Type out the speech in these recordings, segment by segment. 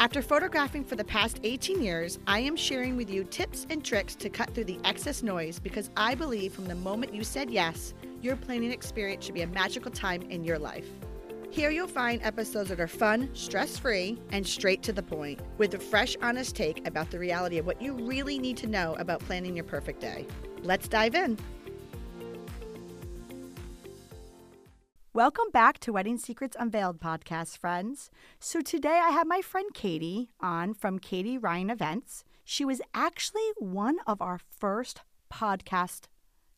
After photographing for the past 18 years, I am sharing with you tips and tricks to cut through the excess noise because I believe from the moment you said yes, your planning experience should be a magical time in your life. Here you'll find episodes that are fun, stress free, and straight to the point, with a fresh, honest take about the reality of what you really need to know about planning your perfect day. Let's dive in. Welcome back to Wedding Secrets Unveiled podcast, friends. So today I have my friend Katie on from Katie Ryan Events. She was actually one of our first podcast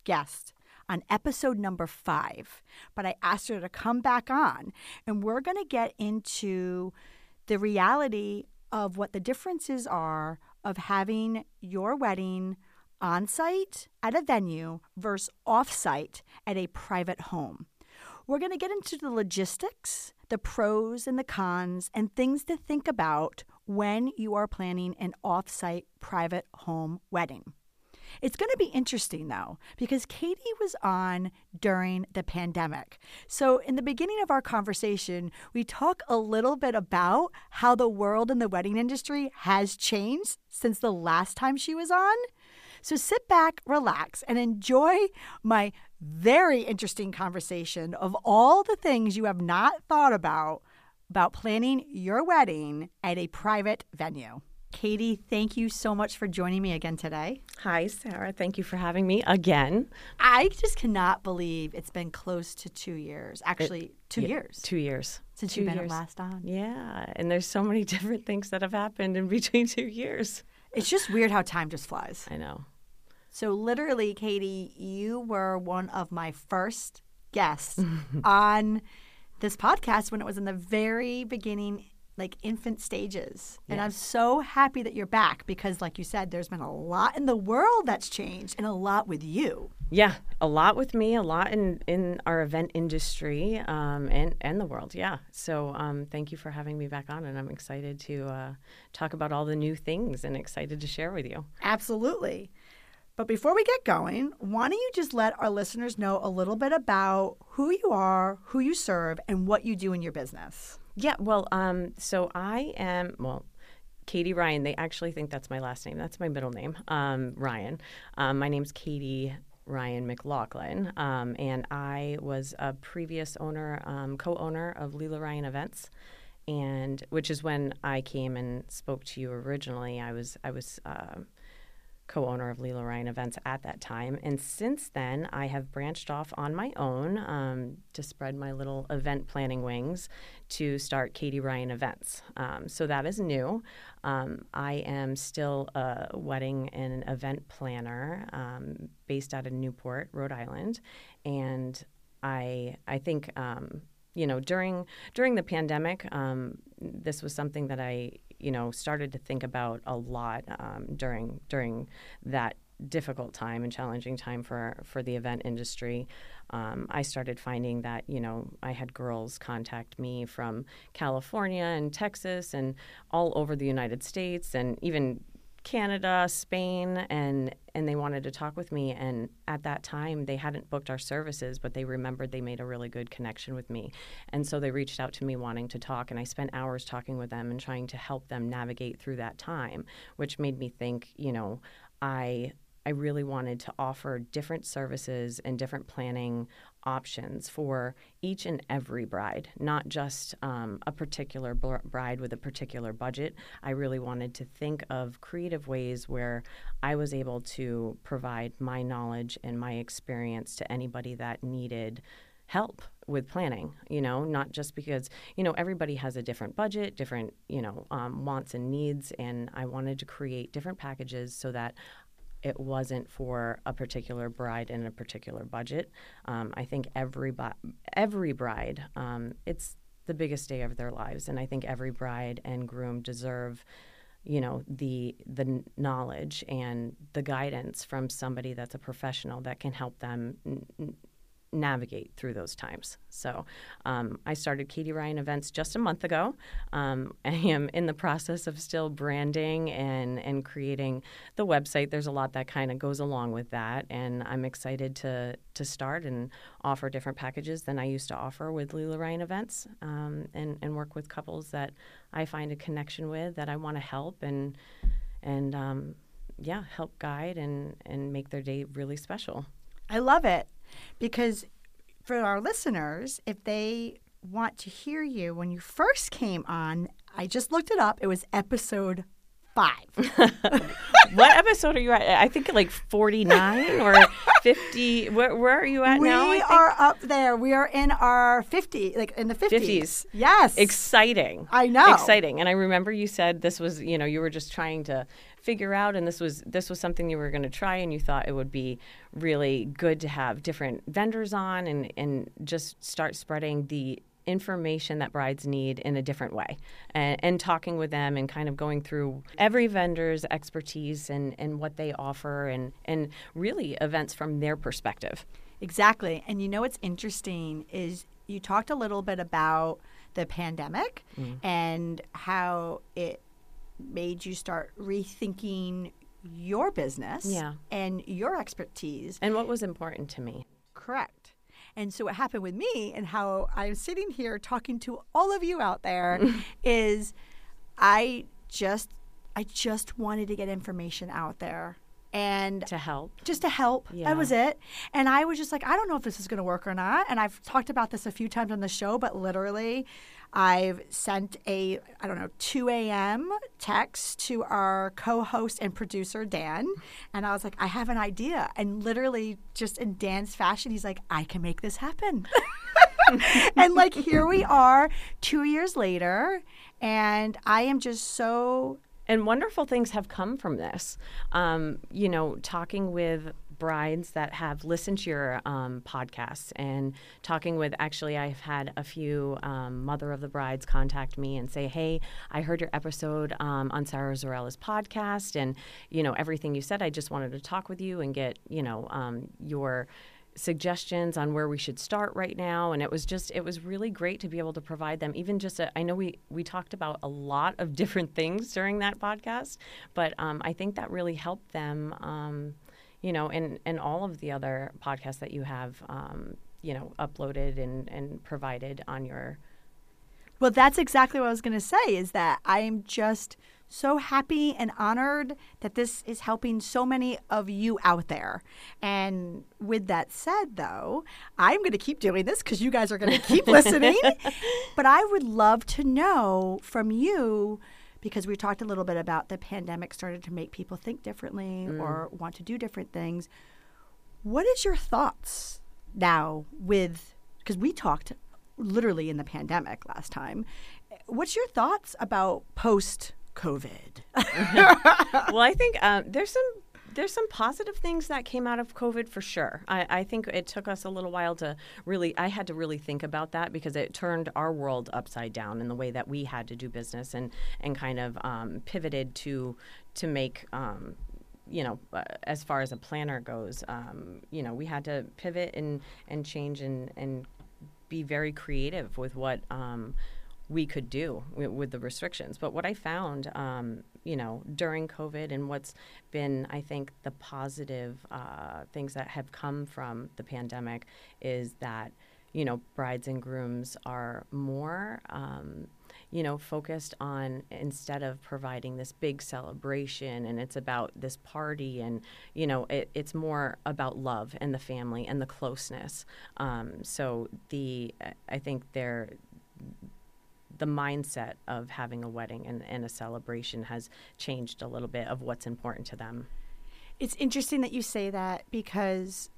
guests on episode number five, but I asked her to come back on, and we're going to get into the reality of what the differences are of having your wedding on site at a venue versus off site at a private home. We're going to get into the logistics, the pros and the cons, and things to think about when you are planning an off-site private home wedding. It's going to be interesting though, because Katie was on during the pandemic. So, in the beginning of our conversation, we talk a little bit about how the world in the wedding industry has changed since the last time she was on. So, sit back, relax, and enjoy my very interesting conversation of all the things you have not thought about about planning your wedding at a private venue. Katie, thank you so much for joining me again today. Hi, Sara. Thank you for having me again. I just cannot believe it's been close to two years. Actually, it, two yeah, years. Two years. Since two you've been years. last on. Yeah. And there's so many different things that have happened in between two years. It's just weird how time just flies. I know. So, literally, Katie, you were one of my first guests on this podcast when it was in the very beginning, like infant stages. And I'm so happy that you're back because, like you said, there's been a lot in the world that's changed and a lot with you. Yeah, a lot with me, a lot in, in our event industry um, and, and the world. Yeah. So um, thank you for having me back on. And I'm excited to uh, talk about all the new things and excited to share with you. Absolutely. But before we get going, why don't you just let our listeners know a little bit about who you are, who you serve, and what you do in your business? Yeah, well, um, so I am, well, Katie Ryan. They actually think that's my last name. That's my middle name, um, Ryan. Um, my name's Katie Ryan McLaughlin, um, and I was a previous owner, um, co-owner of Leela Ryan Events, and which is when I came and spoke to you originally. I was I was. Uh, co-owner of Lila Ryan Events at that time. And since then, I have branched off on my own um, to spread my little event planning wings to start Katie Ryan Events. Um, so that is new. Um, I am still a wedding and event planner um, based out of Newport, Rhode Island, and I I think um, you know during during the pandemic, um, this was something that I you know started to think about a lot um, during during that difficult time and challenging time for for the event industry. Um, I started finding that you know I had girls contact me from California and Texas and all over the United States and even Canada, Spain, and and they wanted to talk with me. And at that time, they hadn't booked our services, but they remembered they made a really good connection with me, and so they reached out to me wanting to talk. And I spent hours talking with them and trying to help them navigate through that time, which made me think, you know, I I really wanted to offer different services and different planning options for each and every bride, not just um, a particular bride with a particular budget. I really wanted to think of creative ways where I was able to provide my knowledge and my experience to anybody that needed help with planning you know not just because you know everybody has a different budget different you know um, wants and needs and i wanted to create different packages so that it wasn't for a particular bride in a particular budget. Um, I think every every bride, um, it's the biggest day of their lives, and I think every bride and groom deserve you know the the knowledge and the guidance from somebody that's a professional that can help them navigate through those times. So um, I started Katie Ryan Events just a month ago. Um, I am in the process of still branding and, and creating the website. There's a lot that kind of goes along with that, and I'm excited to to start and offer different packages than I used to offer with Lila Ryan Events, um, and and work with couples that I find a connection with that I want to help and and um, yeah, help guide and and make their day really special. I love it because for our listeners, if they want to hear you when you first came on, I just looked it up. It was episode five. what episode are you at? I think like 49 or 50. Where, where are you at we now? We are up there. We are in our 50, like in the 50s. 50s. Yes. Exciting. I know. Exciting. And I remember you said this was, you know, you were just trying to figure out and this was this was something you were going to try and you thought it would be really good to have different vendors on and and just start spreading the information that brides need in a different way and, and, talking with them and kind of going through every vendor's expertise and, and what they offer and, and really events from their perspective. Exactly. And you know what's interesting is you talked a little bit about the pandemic mm. and how it made you start rethinking your business yeah. and your expertise. And what was important to me. Correct. And so what happened with me and how I'm sitting here talking to all of you out there is I just I just wanted to get information out there and to help just to help yeah. that was it and i was just like i don't know if this is going to work or not and i've talked about this a few times on the show but literally I've sent a, I don't know, 2 a.m. text to our co host and producer, Dan. And I was like, I have an idea. And literally, just in Dan's fashion, he's like, I can make this happen. and like, here we are two years later. And I am just so and wonderful things have come from this. Um, you know, talking with brides that have listened to your um, podcasts and talking with actually i've had a few um, mother of the brides contact me and say hey i heard your episode um, on sara zarrella's podcast and you know everything you said. I just wanted to talk with you and get you know um, your suggestions on where we should start right now. And it was just it was really great to be able to provide them even just a, I know we we talked about a lot of different things during that podcast but um, i think that really helped them um, you know, and, and all of the other podcasts that you have, um, you know, uploaded and, and provided on your. Well, that's exactly what I was going to say is that I am just so happy and honored that this is helping so many of you out there. And with that said, though, I'm going to keep doing this because you guys are going to keep listening. But I would love to know from you because we talked a little bit about the pandemic started to make people think differently mm. or want to do different things. What is your thoughts now with because we talked literally in the pandemic last time. What's your thoughts about post COVID? well, I think um, there's some there's some positive things that came out of COVID for sure. I, I, think it took us a little while to really, I had to really think about that because it turned our world upside down in the way that we had to do business and, and kind of um, pivoted to, to make, um, you know, uh, as far as a planner goes, um, you know, we had to pivot and, and change and, and be very creative with what um, we could do with, with, the restrictions. But what I found um, you know, during COVID and what's been, I think, the positive uh, things that have come from the pandemic is that, you know, brides and grooms are more, um, you know, focused on instead of providing this big celebration and it's about this party and, you know, it, it's more about love and the family and the closeness. Um, so the, I think they're, the mindset of having a wedding and, and a celebration has changed a little bit of what's important to them. It's interesting that you say that because,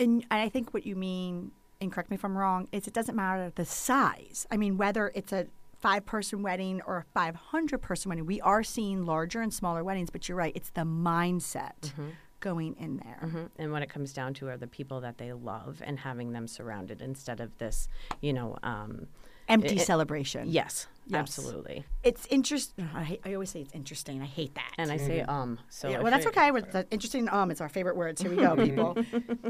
and I think what you mean, and correct me if I'm wrong, is it doesn't matter the size. I mean, whether it's a five person wedding or a 500 person wedding, we are seeing larger and smaller weddings, but you're right, it's the mindset. Mm-hmm going in there. Mm-hmm. And what it comes down to are the people that they love and having them surrounded instead of this, you know, um, empty it, celebration. Yes, Yes. Absolutely. It's interesting. I, I always say it's interesting. I hate that. And I say um. So yeah, well, that's okay. We're, the interesting. Um, it's our favorite words. Here we go, people.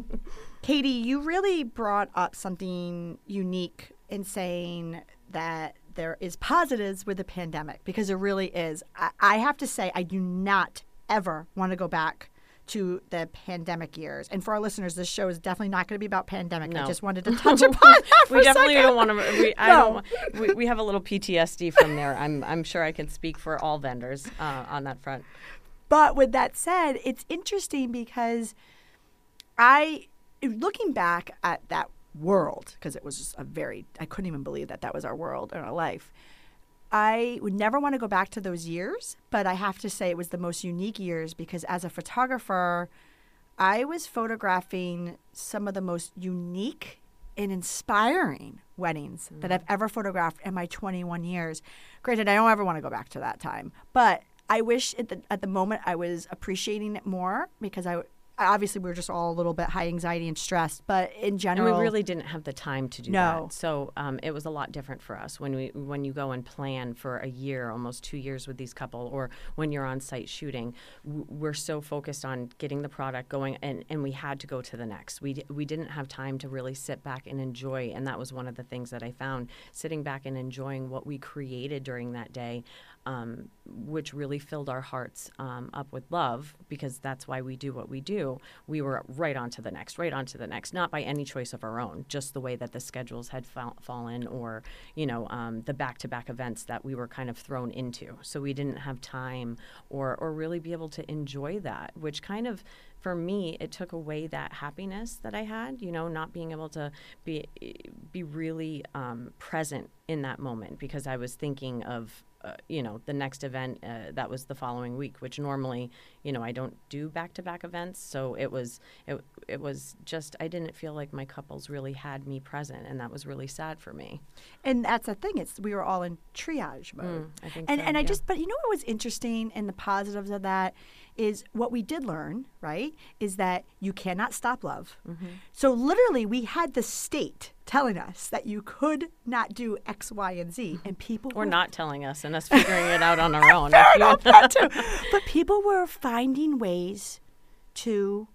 Katie, you really brought up something unique in saying that there is positives with the pandemic because there really is. I, I have to say, I do not ever want to go back to the pandemic years. And for our listeners, this show is definitely not going to be about pandemic. I just wanted to touch upon that for we definitely second. don't want to. We, I No. don't. We, we have a little PTSD from there. I'm I'm sure I can speak for all vendors uh, on that front. But with that said, it's interesting because I, looking back at that world, because it was just a very, I couldn't even believe that that was our world and our life. I would never want to go back to those years, but I have to say it was the most unique years because as a photographer, I was photographing some of the most unique and inspiring weddings that mm. I've ever photographed in my 21 years. Granted, I don't ever want to go back to that time, but I wish at the at the moment I was appreciating it more because I obviously we were just all a little bit high anxiety and stressed, but in And general, we really didn't have the time to do No. that. So um, it was a lot different for us when we when you go and plan for a year, almost two years with these couple, or when you're on site shooting. We're so focused on getting the product going, and, and we had to go to the next. We d- we didn't have time to really sit back and enjoy, and that was one of the things that I found sitting back and enjoying what we created during that day. Um, which really filled our hearts um, up with love because that's why we do what we do. We were right on to the next, right on to the next, not by any choice of our own, just the way that the schedules had fall- fallen or, you know, um, the back to back events that we were kind of thrown into. So we didn't have time or, or really be able to enjoy that, which kind of, for me, it took away that happiness that I had, you know, not being able to be, be really um, present in that moment because I was thinking of uh, you know the next event uh, that was the following week which normally you know I don't do back to back events so it was it, it was just I didn't feel like my couples really had me present and that was really sad for me and that's the thing. It's we were all in triage mode. I think and so, and I just but you know what was interesting and the positives of that is what we did learn right is that you cannot stop love. Mm-hmm. So literally we had the state telling us that you could not do X, Y, and Z, and people or were not telling us and us figuring it out on our own Fair enough, that too. But people were finding ways to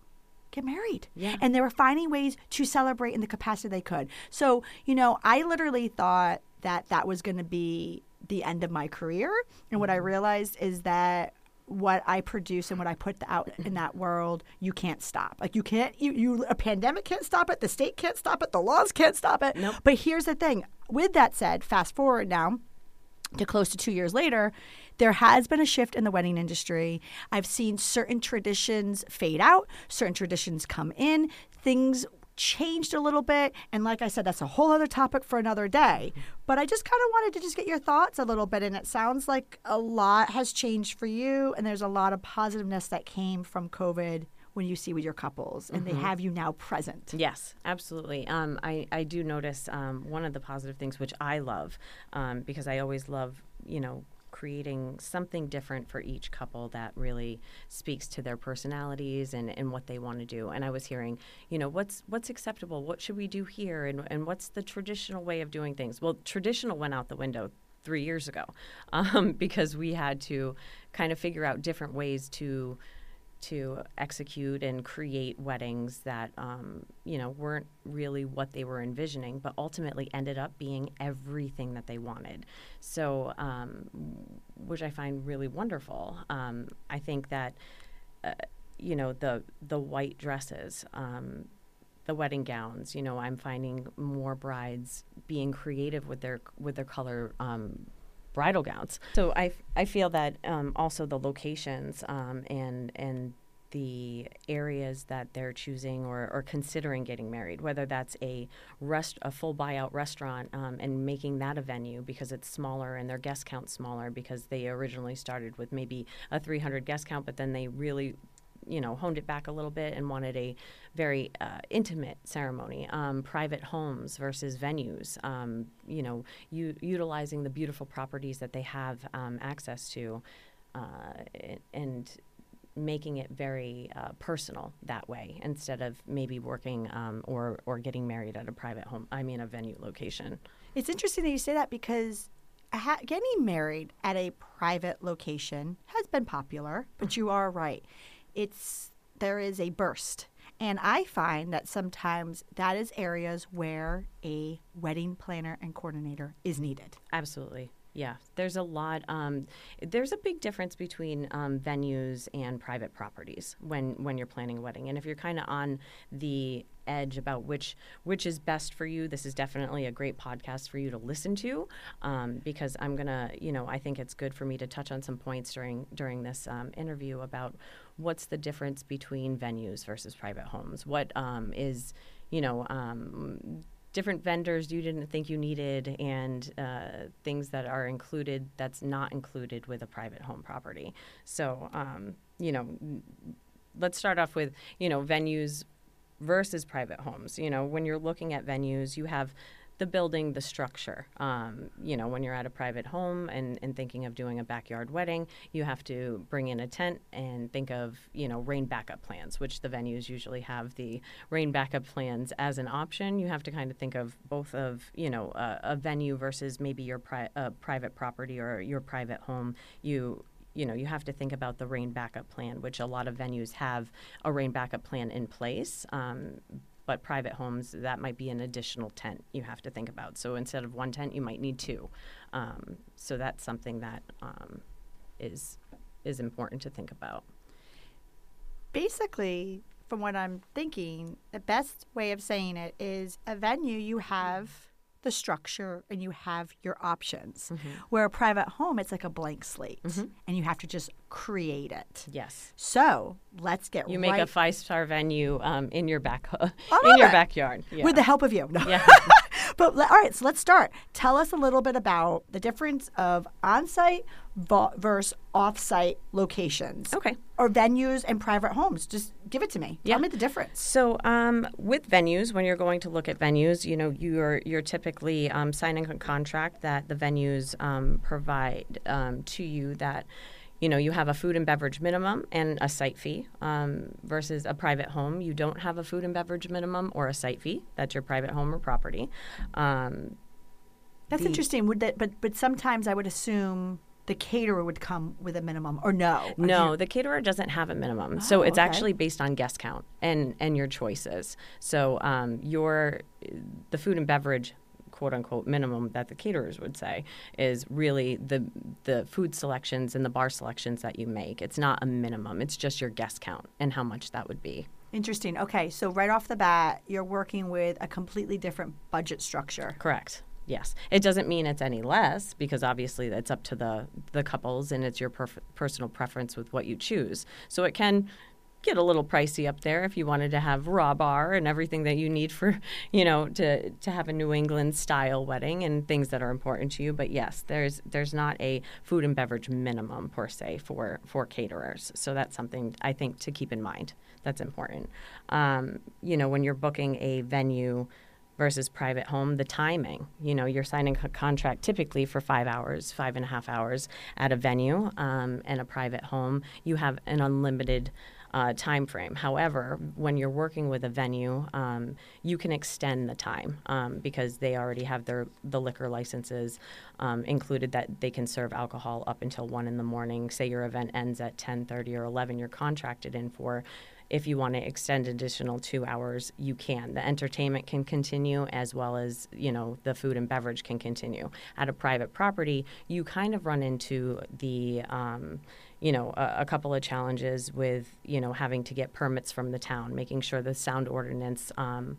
get married. Yeah. And they were finding ways to celebrate in the capacity they could. So, you know, I literally thought that that was going to be the end of my career. And what I realized is that what I produce and what I put out in that world, you can't stop. Like you can't, you, you a pandemic can't stop it. The state can't stop it. The laws can't stop it. Nope. But here's the thing. With that said, fast forward now to close to two years later, there has been a shift in the wedding industry. I've seen certain traditions fade out, certain traditions come in, things changed a little bit. And like I said, that's a whole other topic for another day. But I just kind of wanted to just get your thoughts a little bit. And it sounds like a lot has changed for you, and there's a lot of positiveness that came from COVID when you see with your couples, and they have you now present. Yes, absolutely. Um, I, I do notice um, one of the positive things, which I love, um, because I always love, you know, creating something different for each couple that really speaks to their personalities and, and what they want to do. And I was hearing, you know, what's what's acceptable? What should we do here? And, and what's the traditional way of doing things? Well, traditional went out the window three years ago um, because we had to kind of figure out different ways to to execute and create weddings that um, you know weren't really what they were envisioning, but ultimately ended up being everything that they wanted. So, um, which I find really wonderful. Um, I think that uh, you know the the white dresses. Um, the wedding gowns, you know, I'm finding more brides being creative with their with their color um, bridal gowns. So I, I feel that um, also the locations um, and and the areas that they're choosing or, or considering getting married, whether that's a rest a full buyout restaurant um, and making that a venue because it's smaller and their guest count smaller because they originally started with maybe a 300 guest count, but then they really you know, honed it back a little bit and wanted a very uh, intimate ceremony. Um, private homes versus venues. Um, you know, u- utilizing the beautiful properties that they have um, access to, uh, and making it very uh, personal that way instead of maybe working um, or or getting married at a private home. I mean, a venue location. It's interesting that you say that because ha- getting married at a private location has been popular, but you are right. It's there is a burst. And I find that sometimes that is areas where a wedding planner and coordinator is needed. Absolutely. Yeah, there's a lot. Um, there's a big difference between um, venues and private properties when when you're planning a wedding. And if you're kind of on the edge about which which is best for you, this is definitely a great podcast for you to listen to um, because I'm gonna, you know, I think it's good for me to touch on some points during during this um, interview about what's the difference between venues versus private homes. What um, is you know, um, different vendors you didn't think you needed and uh, things that are included that's not included with a private home property. So, um, you know, let's start off with, you know, venues versus private homes. You know, when you're looking at venues, you have the building, the structure. Um, you know, when you're at a private home and, and thinking of doing a backyard wedding, you have to bring in a tent and think of, you know, rain backup plans, which the venues usually have the rain backup plans as an option. You have to kind of think of both of, you know, a, a venue versus maybe your pri- private property or your private home. You you know you have to think about the rain backup plan, which a lot of venues have a rain backup plan in place. Um, but private homes that might be an additional tent you have to think about. So instead of one tent you might need two. Um, so that's something that um, is is important to think about. Basically from what i'm thinking the best way of saying it is a venue you have the structure and you have your options. Mm-hmm. Where a private home, it's like a blank slate mm-hmm. and you have to just create it. Yes. So let's get you right make a five star venue um, in your back in your backyard yeah. with the help of you. No. Yeah. but all right, so let's start. Tell us a little bit about the difference of on-site versus off-site locations. Okay. Or venues and private homes. Just give it to me. Tell me the difference. So, um, with venues, when you're going to look at venues, you know, you're you're typically um, signing a contract that the venues um, provide um, to you that. You know, you have a food and beverage minimum and a site fee um, versus a private home. You don't have a food and beverage minimum or a site fee. That's your private home or property. Um, That's the, interesting. Would that? But but sometimes I would assume the caterer would come with a minimum or no? No, the caterer doesn't have a minimum. Oh, so it's okay. actually based on guest count and and your choices. So um, your the food and beverage quote unquote minimum that the caterers would say is really the the food selections and the bar selections that you make. It's not a minimum. It's just your guest count and how much that would be. Interesting. Okay, so right off the bat, you're working with a completely different budget structure. Correct. Yes, it doesn't mean it's any less because obviously it's up to the the couples and it's your perf- personal preference with what you choose. So it can get a little pricey up there if you wanted to have raw bar and everything that you need for you know to to have a New England style wedding and things that are important to you. But yes, there's there's not a food and beverage minimum per se for for caterers. So that's something I think to keep in mind. That's important. Um, you know, when you're booking a venue versus private home, the timing. You know, you're signing a contract typically for five hours, five and a half hours at a venue, um, and a private home, you have an unlimited. Uh, time frame. However, when you're working with a venue, um, you can extend the time um, because they already have their the liquor licenses um, included that they can serve alcohol up until one in the morning. Say your event ends at 10:30 or 11, you're contracted in for if you want to extend additional two hours, you can. The entertainment can continue as well as, you know, the food and beverage can continue. At a private property, you kind of run into the, um, you know, a, a, couple of challenges with, you know, having to get permits from the town, making sure the sound ordinance um,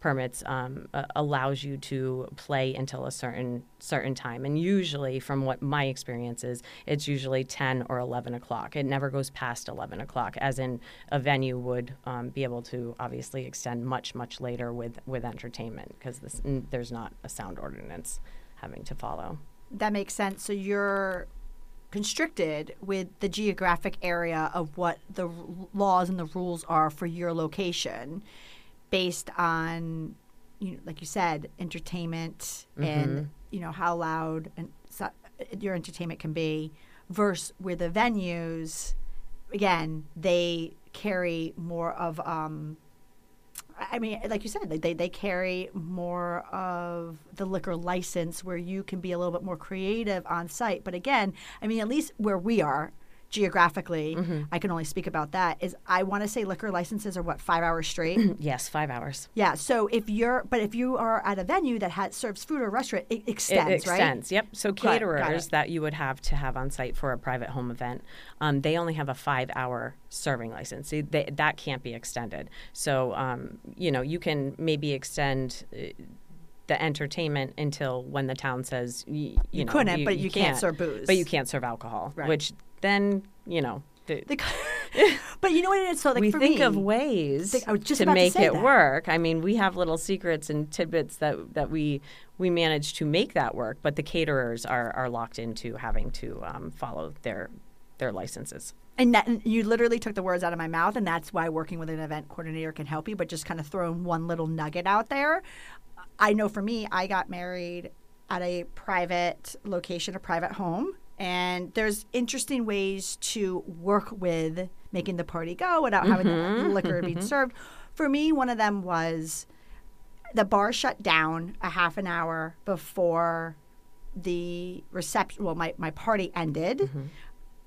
permits um, uh, allows you to play until a certain certain time. And usually, from what my experience is, it's usually 10 or 11 o'clock. It never goes past 11 o'clock, as in a venue would um, be able to obviously extend much much later with with entertainment because there's not a sound ordinance having to follow. That makes sense. So you're constricted with the geographic area of what the laws and the rules are for your location based on you know, like you said, entertainment mm-hmm. and you know how loud and so, your entertainment can be, versus where the venues, again, they carry more of um, I mean, like you said, they, they carry more of the liquor license where you can be a little bit more creative on site. But again, I mean, at least where we are, geographically, Mm-hmm. I can only speak about that. Is I want to say liquor licenses are what five hours straight. yes, five hours. yeah. So if you're, but if you are at a venue that has serves food or restaurant, it extends, it right? extends. Yep. So Got it, got caterers that you would have to have on site for a private home event, um, they only have a five-hour serving license. They, that can't be extended. So um, you know you can maybe extend. Uh, the entertainment until when the town says y- you, You know, couldn't, but you can't serve booze. but you can't serve alcohol, Right. which then you know the, The- but you know what it is? So like we think me, of ways Think- I was just to about to make it that. work. I mean, we have little secrets and tidbits that that we we manage to make that work, but the caterers are are locked into having to um, follow their their licenses. And, that, and you literally took the words out of my mouth, and that's why working with an event coordinator can help you. But just kind of throwing one little nugget out there. I know for me, I got married at a private location, a private home, and there's interesting ways to work with making the party go without having the mm-hmm. liquor being mm-hmm. served. For me, one of them was the bar shut down a half an hour before the reception. Well, my, my party ended mm-hmm.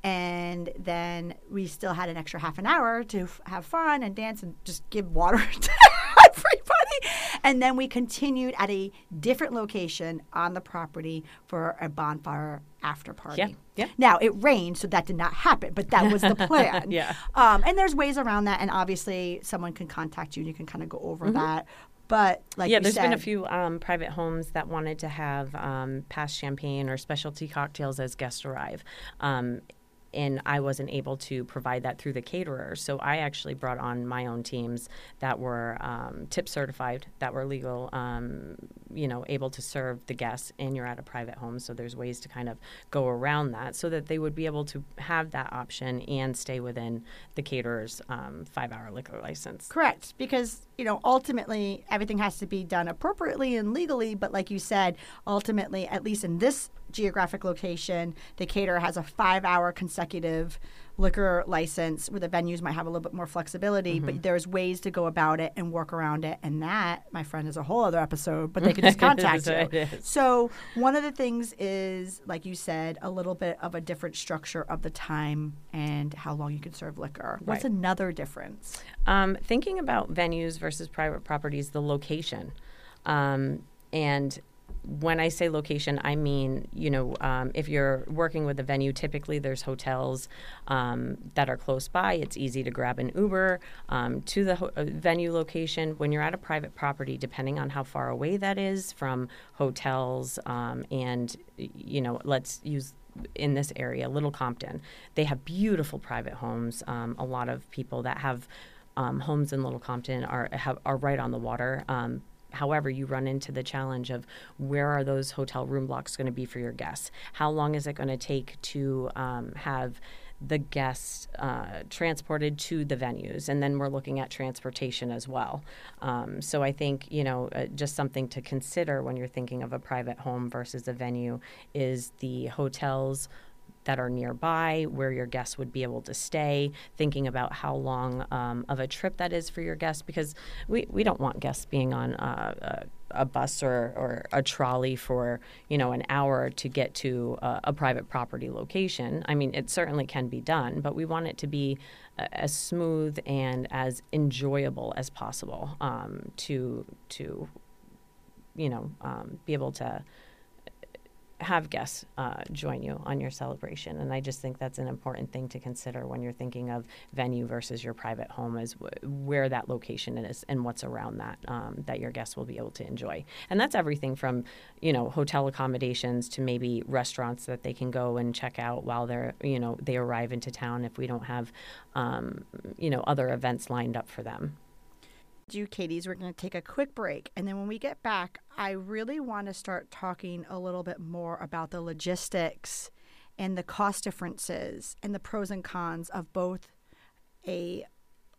and then we still had an extra half an hour to f- have fun and dance and just give water to everybody. And then we continued at a different location on the property for a bonfire after party. Yeah, yeah. Now it rained, so that did not happen, but that was the plan. Yeah. Um, and there's ways around that, and obviously someone can contact you and you can kind of go over that. But like Mm-hmm. yeah, there's been a few um, private homes that wanted to have um, past champagne or specialty cocktails as guests arrive. Um, and I wasn't able to provide that through the caterer. So I actually brought on my own teams that were um, tip certified, that were legal, um, you know, able to serve the guests. And you're at a private home, so there's ways to kind of go around that so that they would be able to have that option and stay within the caterer's um, five-hour liquor license. Correct, because you know ultimately everything has to be done appropriately and legally. But like you said, ultimately, at least in this geographic location, the caterer has a five-hour consecutive liquor license, where the venues might have a little bit more flexibility. But there's ways to go about it and work around it, and that, my friend, is a whole other episode. But they can just contact you. So one of the things is, like you said, a little bit of a different structure of the time and how long you can serve liquor. What's Right. another difference? Um, thinking about venues versus private properties, the location. Um, and when I say location, I mean, you know, um, if you're working with a venue, typically there's hotels um, that are close by. It's easy to grab an Uber um, to the ho- uh, venue location. When you're at a private property, depending on how far away that is from hotels, um, and, you know, let's use in this area, Little Compton, they have beautiful private homes. Um, a lot of people that have um, homes in Little Compton are have, are right on the water. Um, however, you run into the challenge of where are those hotel room blocks going to be for your guests? How long is it going to take to um, have the guests uh, transported to the venues, and then we're looking at transportation as well. Um, so I think you know uh, just something to consider when you're thinking of a private home versus a venue is the hotels that are nearby where your guests would be able to stay, thinking about how long um, of a trip that is for your guests, because we, we don't want guests being on uh, a, a bus or, or a trolley for you know an hour to get to a, a private property location. I mean, it certainly can be done, but we want it to be uh, as smooth and as enjoyable as possible um, to to you know um, be able to have guests uh, join you on your celebration. And I just think that's an important thing to consider when you're thinking of venue versus your private home is w- where that location is and what's around that um, that your guests will be able to enjoy. And that's everything from, you know, hotel accommodations to maybe restaurants that they can go and check out while they're, you know, they arrive into town if we don't have, um, you know, other events lined up for them. You, Katie's. We're going to take a quick break. And then when we get back, I really want to start talking a little bit more about the logistics and the cost differences and the pros and cons of both a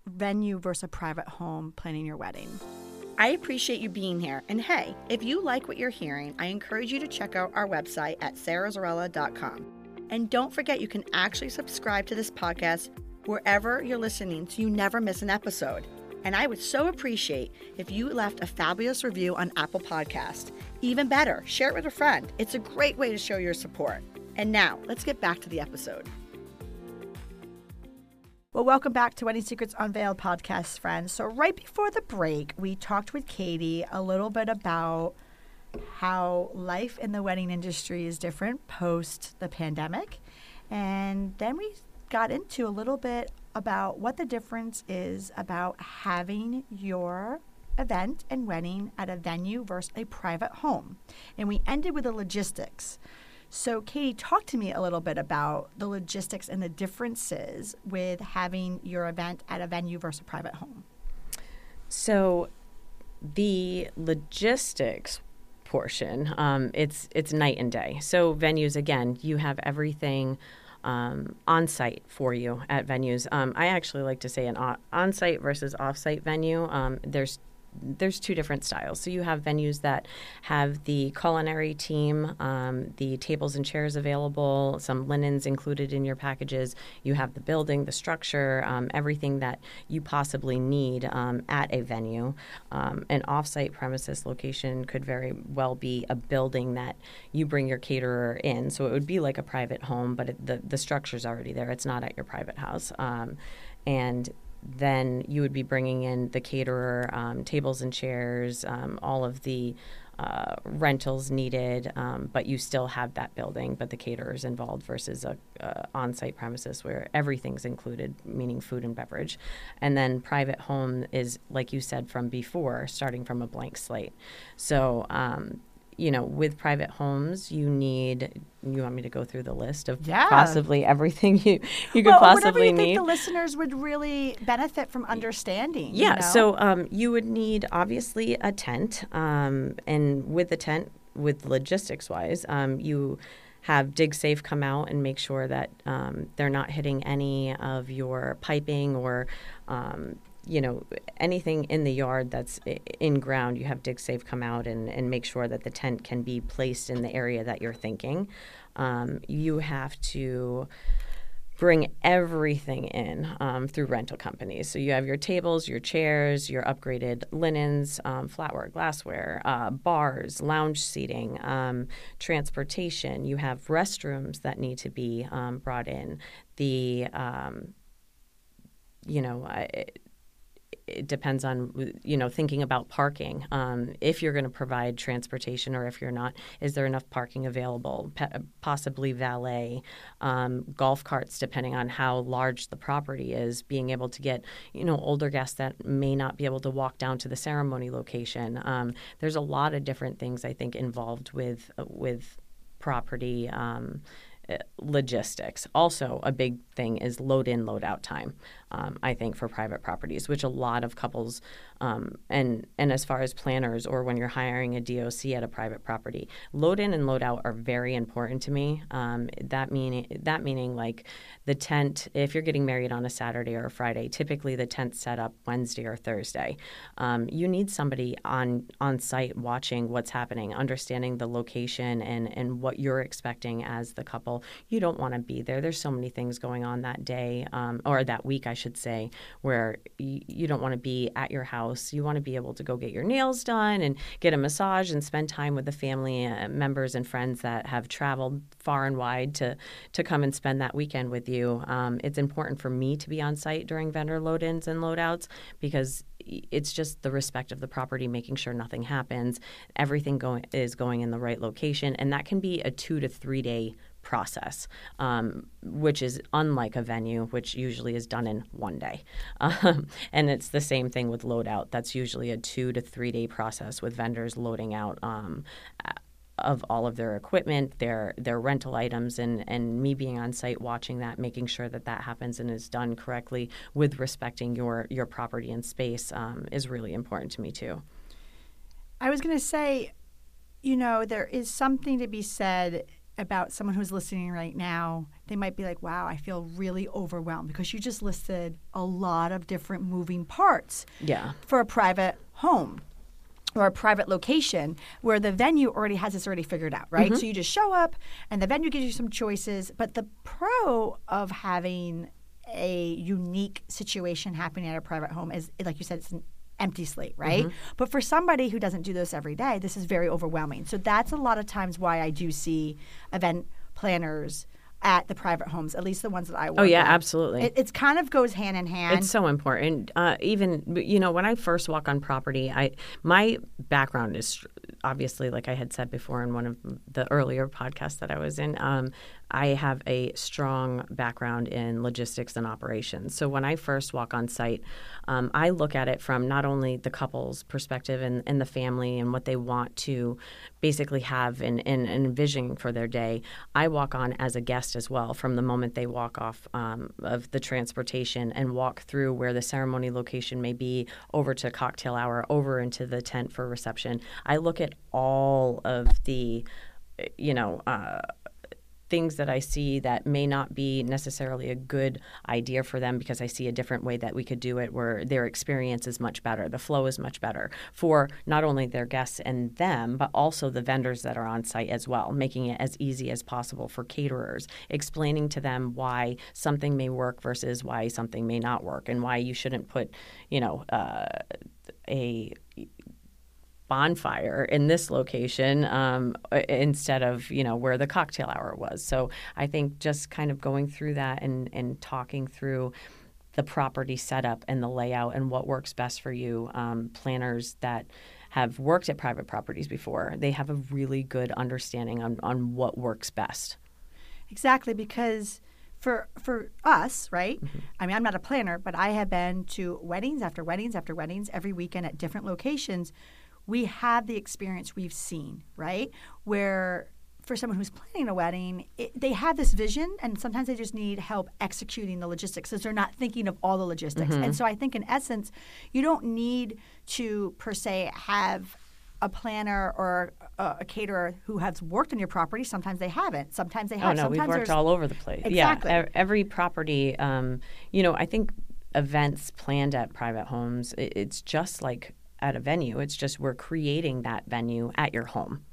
venue versus a private home planning your wedding. I appreciate you being here. And hey, if you like what you're hearing, I encourage you to check out our website at sarazarrella.com. And don't forget, you can actually subscribe to this podcast wherever you're listening so you never miss an episode. And I would so appreciate if you left a fabulous review on Apple Podcast. Even better, share it with a friend. It's a great way to show your support. And now, let's get back to the episode. Well, welcome back to Wedding Secrets Unveiled podcast, friends. So, right before the break, we talked with Katie a little bit about how life in the wedding industry is different post the pandemic. And then we got into a little bit about what the difference is about having your event and wedding at a venue versus a private home. And we ended with the logistics. So, Katie, talk to me a little bit about the logistics and the differences with having your event at a venue versus a private home. So, the logistics portion, um, it's it's night and day. So, venues again, you have everything um, on site for you at venues. Um, I actually like to say an on site versus off site venue. Um, there's there's two different styles. So you have venues that have the culinary team, um, the tables and chairs available, some linens included in your packages. You have the building, the structure, um, everything that you possibly need um, at a venue. Um, an offsite premises location could very well be a building that you bring your caterer in. So it would be like a private home, but it, the the structure's already there. It's not at your private house, um, and then you would be bringing in the caterer, um, tables and chairs, um, all of the uh, rentals needed, um, but you still have that building, but the caterer is involved versus a, a on-site premises where everything's included, meaning food and beverage. And then private home is, like you said from before, starting from a blank slate. So um, you know, with private homes, you need. You want me to go through the list of yeah. possibly everything you you could well, possibly you need? Think the listeners would really benefit from understanding. Yeah. You know? So um, you would need obviously a tent, um, and with the tent, with logistics wise, um, you have DigSafe come out and make sure that um, they're not hitting any of your piping or um, you know anything in the yard that's in ground you have DigSafe come out and, and make sure that the tent can be placed in the area that you're thinking. Um, you have to bring everything in um, through rental companies. So you have your tables your chairs your upgraded linens um, flatware glassware uh, bars lounge seating um, transportation. You have restrooms that need to be um, brought in. The um, you know it depends on you know thinking about parking um, if you're going to provide transportation or if you're not is there enough parking available Pe- possibly valet um, golf carts depending on how large the property is being able to get you know older guests that may not be able to walk down to the ceremony location um, there's a lot of different things i think involved with with property um, logistics. Also, a big thing is load in, load out time. Um, I think for private properties, which a lot of couples um, and and as far as planners or when you're hiring a DOC at a private property, load in and load out are very important to me. Um, that meaning that meaning like the tent. If you're getting married on a Saturday or a Friday, typically the tent set up Wednesday or Thursday. Um, you need somebody on on site watching what's happening, understanding the location and and what you're expecting as the couple you don't want to be there. There's so many things going on that day um, or that week, I should say, where y- you don't want to be at your house. You want to be able to go get your nails done and get a massage and spend time with the family uh, members and friends that have traveled far and wide to to come and spend that weekend with you. Um, it's important for me to be on site during vendor load-ins and load-outs because it's just the respect of the property, making sure nothing happens, everything going is going in the right location, and that can be a two to three day process, um, which is unlike a venue, which usually is done in one day. Um, and it's the same thing with loadout. That's usually a two to three day process with vendors loading out. Um, of all of their equipment, their their rental items, and and me being on site watching that, making sure that that happens and is done correctly with respecting your your property and space um, is really important to me too. I was going to say, you know, there is something to be said about someone who's listening right now, they might be like, wow, I feel really overwhelmed because you just listed a lot of different moving parts yeah. for a private home or a private location where the venue already has this already figured out, right? Mm-hmm. So you just show up and the venue gives you some choices. But the pro of having a unique situation happening at a private home is like you said it's an empty slate right but for somebody who doesn't do this every day this is very overwhelming so that's a lot of times why i do see event planners at the private homes at least the ones that i work Oh yeah, with. absolutely. it, it's kind of goes hand in hand It's so important. Uh, even you know, when I first walk on property, I my background is obviously, like I had said before in one of the earlier podcasts that I was in. Um, I have a strong background in logistics and operations. So when I first walk on site, um, I look at it from not only the couple's perspective and, and the family and what they want to basically have and, and, envisioning for their day. I walk on as a guest as well from the moment they walk off um, of the transportation and walk through where the ceremony location may be over to cocktail hour, over into the tent for reception. I look at all of the, you know, uh, things that I see that may not be necessarily a good idea for them because I see a different way that we could do it where their experience is much better. The flow is much better for not only their guests and them, but also the vendors that are on site as well, making it as easy as possible for caterers, explaining to them why something may work versus why something may not work and why you shouldn't put, you know, uh, a bonfire in this location um, instead of you know where the cocktail hour was. So I think just kind of going through that and and talking through the property setup and the layout and what works best for you. Um, planners that have worked at private properties before, they have a really good understanding on, on what works best. Exactly, because for for us, right? Mm-hmm. I mean, I'm not a planner, but I have been to weddings after weddings after weddings every weekend at different locations. We have the experience we've seen, right? Where for someone who's planning a wedding, it, they have this vision, and sometimes they just need help executing the logistics because they're not thinking of all the logistics. Mm-hmm. And so I think, in essence, you don't need to per se have a planner or a, a caterer who has worked on your property. Sometimes they haven't. Sometimes they have. Oh no, Sometimes we've worked all over the place. Exactly. Yeah, every property. Um, you know, I think events planned at private homes. it's just like at a venue. It's just we're creating that venue at your home.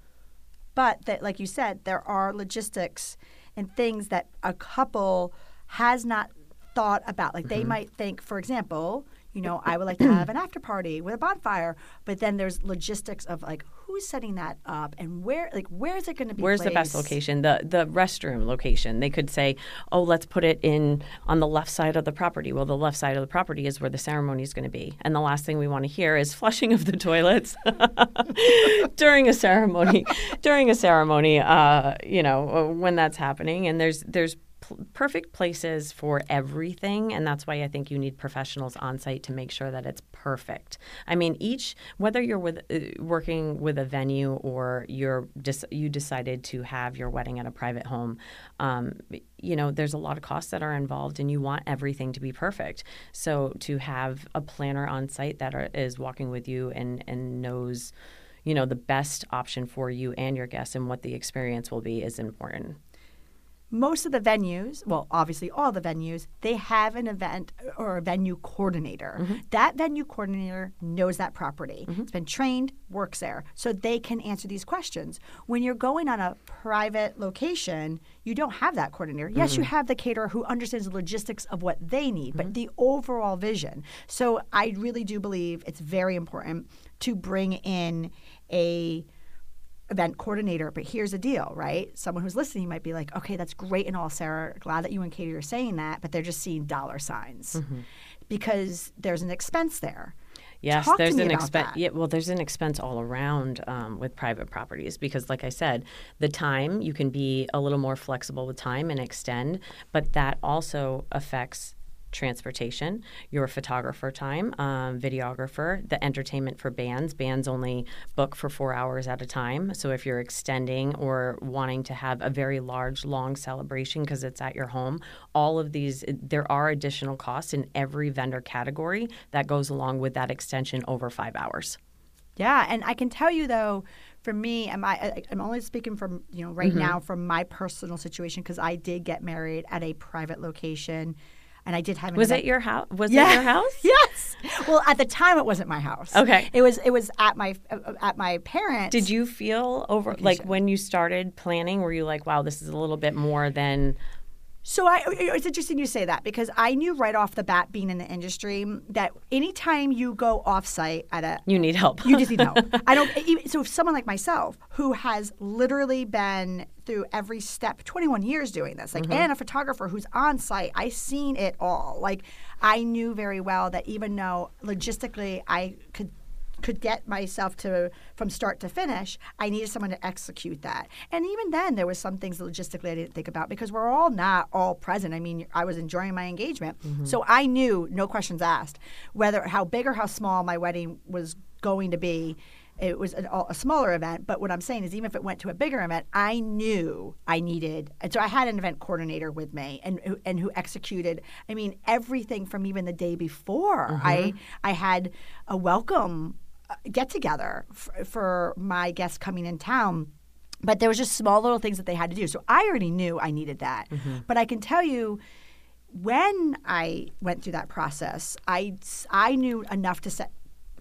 but that like you said there are logistics and things that a couple has not thought about like they mm-hmm. might think for example you know i would like to have an after party with a bonfire but then there's logistics of like who's setting that up and where like where's it going to be Where's the best location? The the restroom location. They could say, "Oh, let's put it in on the left side of the property." Well, the left side of the property is where the ceremony is going to be, and the last thing we want to hear is flushing of the toilets during a ceremony. during a ceremony, uh, you know, when that's happening, and there's there's perfect places for everything and that's why i think you need professionals on site to make sure that it's perfect. I mean each whether you're with uh, working with a venue or you're dis- you decided to have your wedding at a private home um, you know there's a lot of costs that are involved and you want everything to be perfect. So to have a planner on site that are, is walking with you and and knows you know the best option for you and your guests and what the experience will be is important most of the venues, well, obviously all the venues, they have an event or a venue coordinator. Mm-hmm. That venue coordinator knows that property. It's been trained, works there, so they can answer these questions. When you're going on a private location, you don't have that coordinator. Yes, Mm-hmm. you have the caterer who understands the logistics of what they need, but the overall vision. So I really do believe it's very important to bring in a event coordinator. But here's the deal, right? Someone who's listening might be like, okay, that's great and all, Sara. Glad that you and Katie are saying that, but they're just seeing dollar signs Mm-hmm. because there's an expense there. Yes, Talk there's an expense. Yeah, well, there's an expense all around um, with private properties because, like I said, the time you can be a little more flexible with time and extend, but that also affects transportation, your photographer time, um, videographer, the entertainment for bands. Bands only book for four hours at a time. So if you're extending or wanting to have a very large, long celebration because it's at your home, all of these, there are additional costs in every vendor category that goes along with that extension over five hours. Yeah, and I can tell you though, for me, am I? I- I'm only speaking from you know right Mm-hmm. now from my personal situation because I did get married at a private location, and I did have Was event- it your house? Was Yeah. it your house? Yes. Well, at the time, it wasn't my house. Okay. It was. It was at my uh, at my parents. Did you feel over like when you started planning? Were you like, "Wow, this is a little bit more than"? So I, it's interesting you say that because I knew right off the bat, being in the industry, that anytime you go offsite at a, You need help. you just need help. I don't. Even, so if someone like myself, who has literally been through every step, 21 years doing this, like, mm-hmm. and a photographer who's on site, I seen it all. Like, I knew very well that even though logistically I could could get myself to from start to finish, I needed someone to execute that. And even then, there was some things logistically I didn't think about because we're all not all present. I mean, I was enjoying my engagement, mm-hmm. so I knew, no questions asked, whether how big or how small my wedding was going to be. It was an, a smaller event, but what I'm saying is, even if it went to a bigger event, I knew I needed. And so I had an event coordinator with me, and who- and who executed. I mean, everything from even the day before. I mm-hmm. I had a welcome get together f- for my guests coming in town. But there was just small little things that they had to do. So I already knew I needed that. Mm-hmm. But I can tell you, when I went through that process, I, I knew enough to set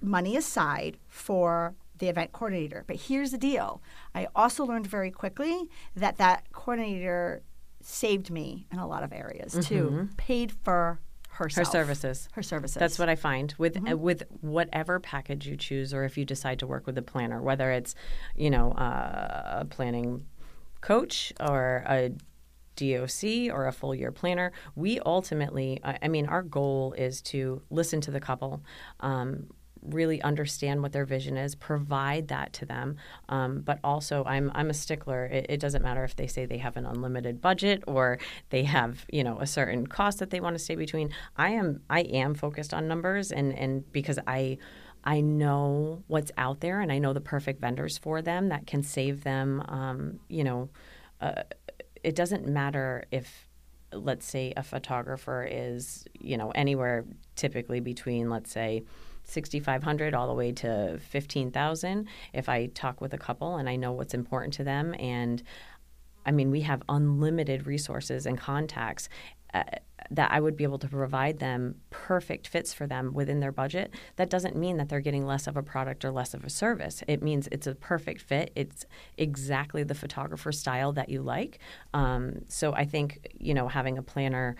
money aside for the event coordinator. But here's the deal I also learned very quickly that that coordinator saved me in a lot of areas too, mm-hmm. paid for Her services. Her services. That's what I find with uh, with whatever package you choose, or if you decide to work with a planner, whether it's you know uh, a planning coach or a DOC or a full year planner. We ultimately, I I mean, our goal is to listen to the couple. Um, really understand what their vision is provide that to them um, but also I'm, I'm a stickler it, it doesn't matter if they say they have an unlimited budget or they have you know a certain cost that they want to stay between i am i am focused on numbers and and because i I know what's out there and I know the perfect vendors for them that can save them. Um, you know, uh, it doesn't matter if, let's say, a photographer is, you know, anywhere typically between, let's say, 6500 all the way to 15000 if i talk with a couple and i know what's important to them and i mean we have unlimited resources and contacts uh, that I would be able to provide them perfect fits for them within their budget, that doesn't mean that they're getting less of a product or less of a service. It means it's a perfect fit. It's exactly the photographer style that you like. Um, so I think, you know, having a planner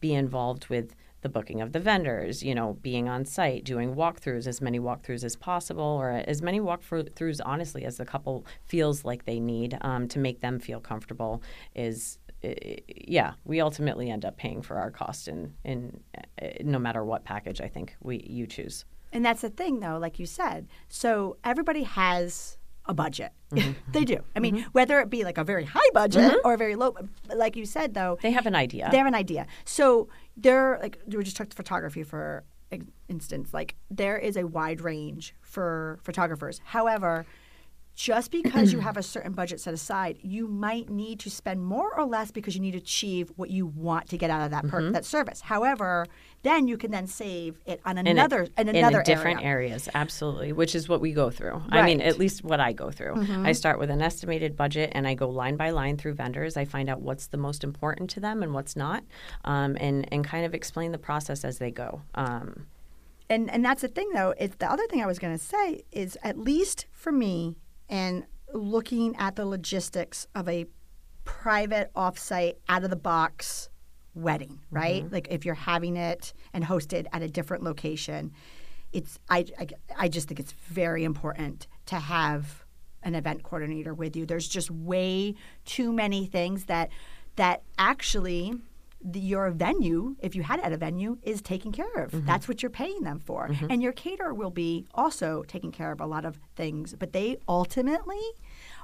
be involved with the booking of the vendors, you know, being on site, doing walkthroughs, as many walkthroughs as possible, or as many walkthroughs, honestly, as the couple feels like they need um, to make them feel comfortable is yeah, we ultimately end up paying for our cost in in uh, no matter what package I think we you choose. And that's the thing, though, like you said. So everybody has a budget. Mm-hmm. they do. I mean, mm-hmm. whether it be like a very high budget mm-hmm. or a very low, like you said, though, They have an idea. they have an idea. So they're like, we just took photography for instance. Like, there is a wide range for photographers. However, just because you have a certain budget set aside, you might need to spend more or less because you need to achieve what you want to get out of that per- that service. However, then you can then save it on in a- another in another in different area. areas absolutely which is what we go through i mean Mm-hmm. at least what i go through i start with an estimated budget and i go line by line through vendors i find out what's the most important to them and what's not um, and and kind of explain the process as they go um, and and that's the thing though is the other thing i was going to say is at least for me and looking at the logistics of a private offsite out of the box wedding right? Mm-hmm. Like if you're having it and hosted at a different location it's I, I i just think it's very important to have an event coordinator with you. There's just way too many things that that actually the, your venue, if you had it at a venue, is taken care of. Mm-hmm. That's what you're paying them for. And your caterer will be also taking care of a lot of things, but they ultimately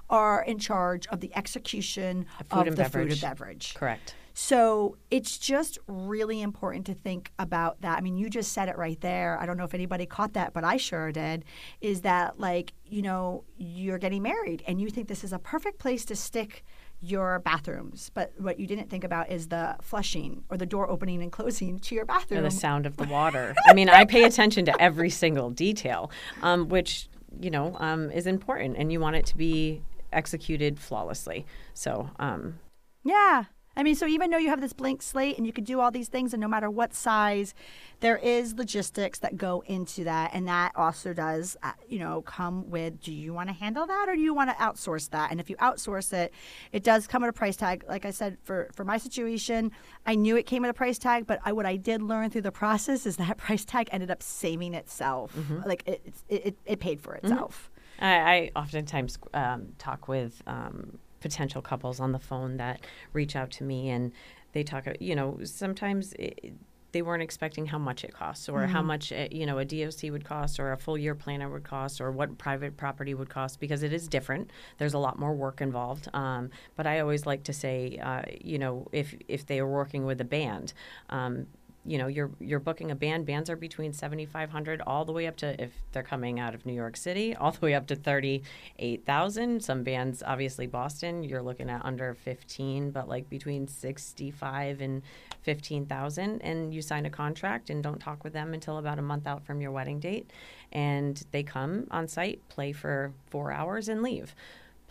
are in charge of the execution of the food and beverage. correct So it's just really important to think about that. I mean, you just said it right there. I don't know if anybody caught that, but I sure did. Is that like, you know, you're getting married and you think this is a perfect place to stick your bathrooms, but what you didn't think about is the flushing or the door opening and closing to your bathroom. the sound of the water i mean i pay attention to every single detail um, which you know um, is important and you want it to be executed flawlessly so um, Yeah. I mean, so even though you have this blank slate and you could do all these things, and no matter what size, there is logistics that go into that, and that also does, uh, you know, come with: do you want to handle that, or do you want to outsource that? And if you outsource it, it does come at a price tag. Like I said, for for my situation, I knew it came at a price tag, but I, what I did learn through the process is that price tag ended up saving itself. Mm-hmm. Like it, it, it, it paid for itself. I, I oftentimes um, talk with um, potential couples on the phone that reach out to me and they talk, you know, sometimes it, they weren't expecting how much it costs or how much, uh, you know, a DOC would cost or a full year planner would cost or what private property would cost because it is different. There's a lot more work involved. Um, but I always like to say, uh, you know, if, if they are working with a band, um, you know you're you're booking a band bands are between 7500 all the way up to if they're coming out of New York City all the way up to 38,000 some bands obviously Boston you're looking at under 15 but like between 65 and 15,000 and you sign a contract and don't talk with them until about a month out from your wedding date. And they come on site play for 4 hours and leave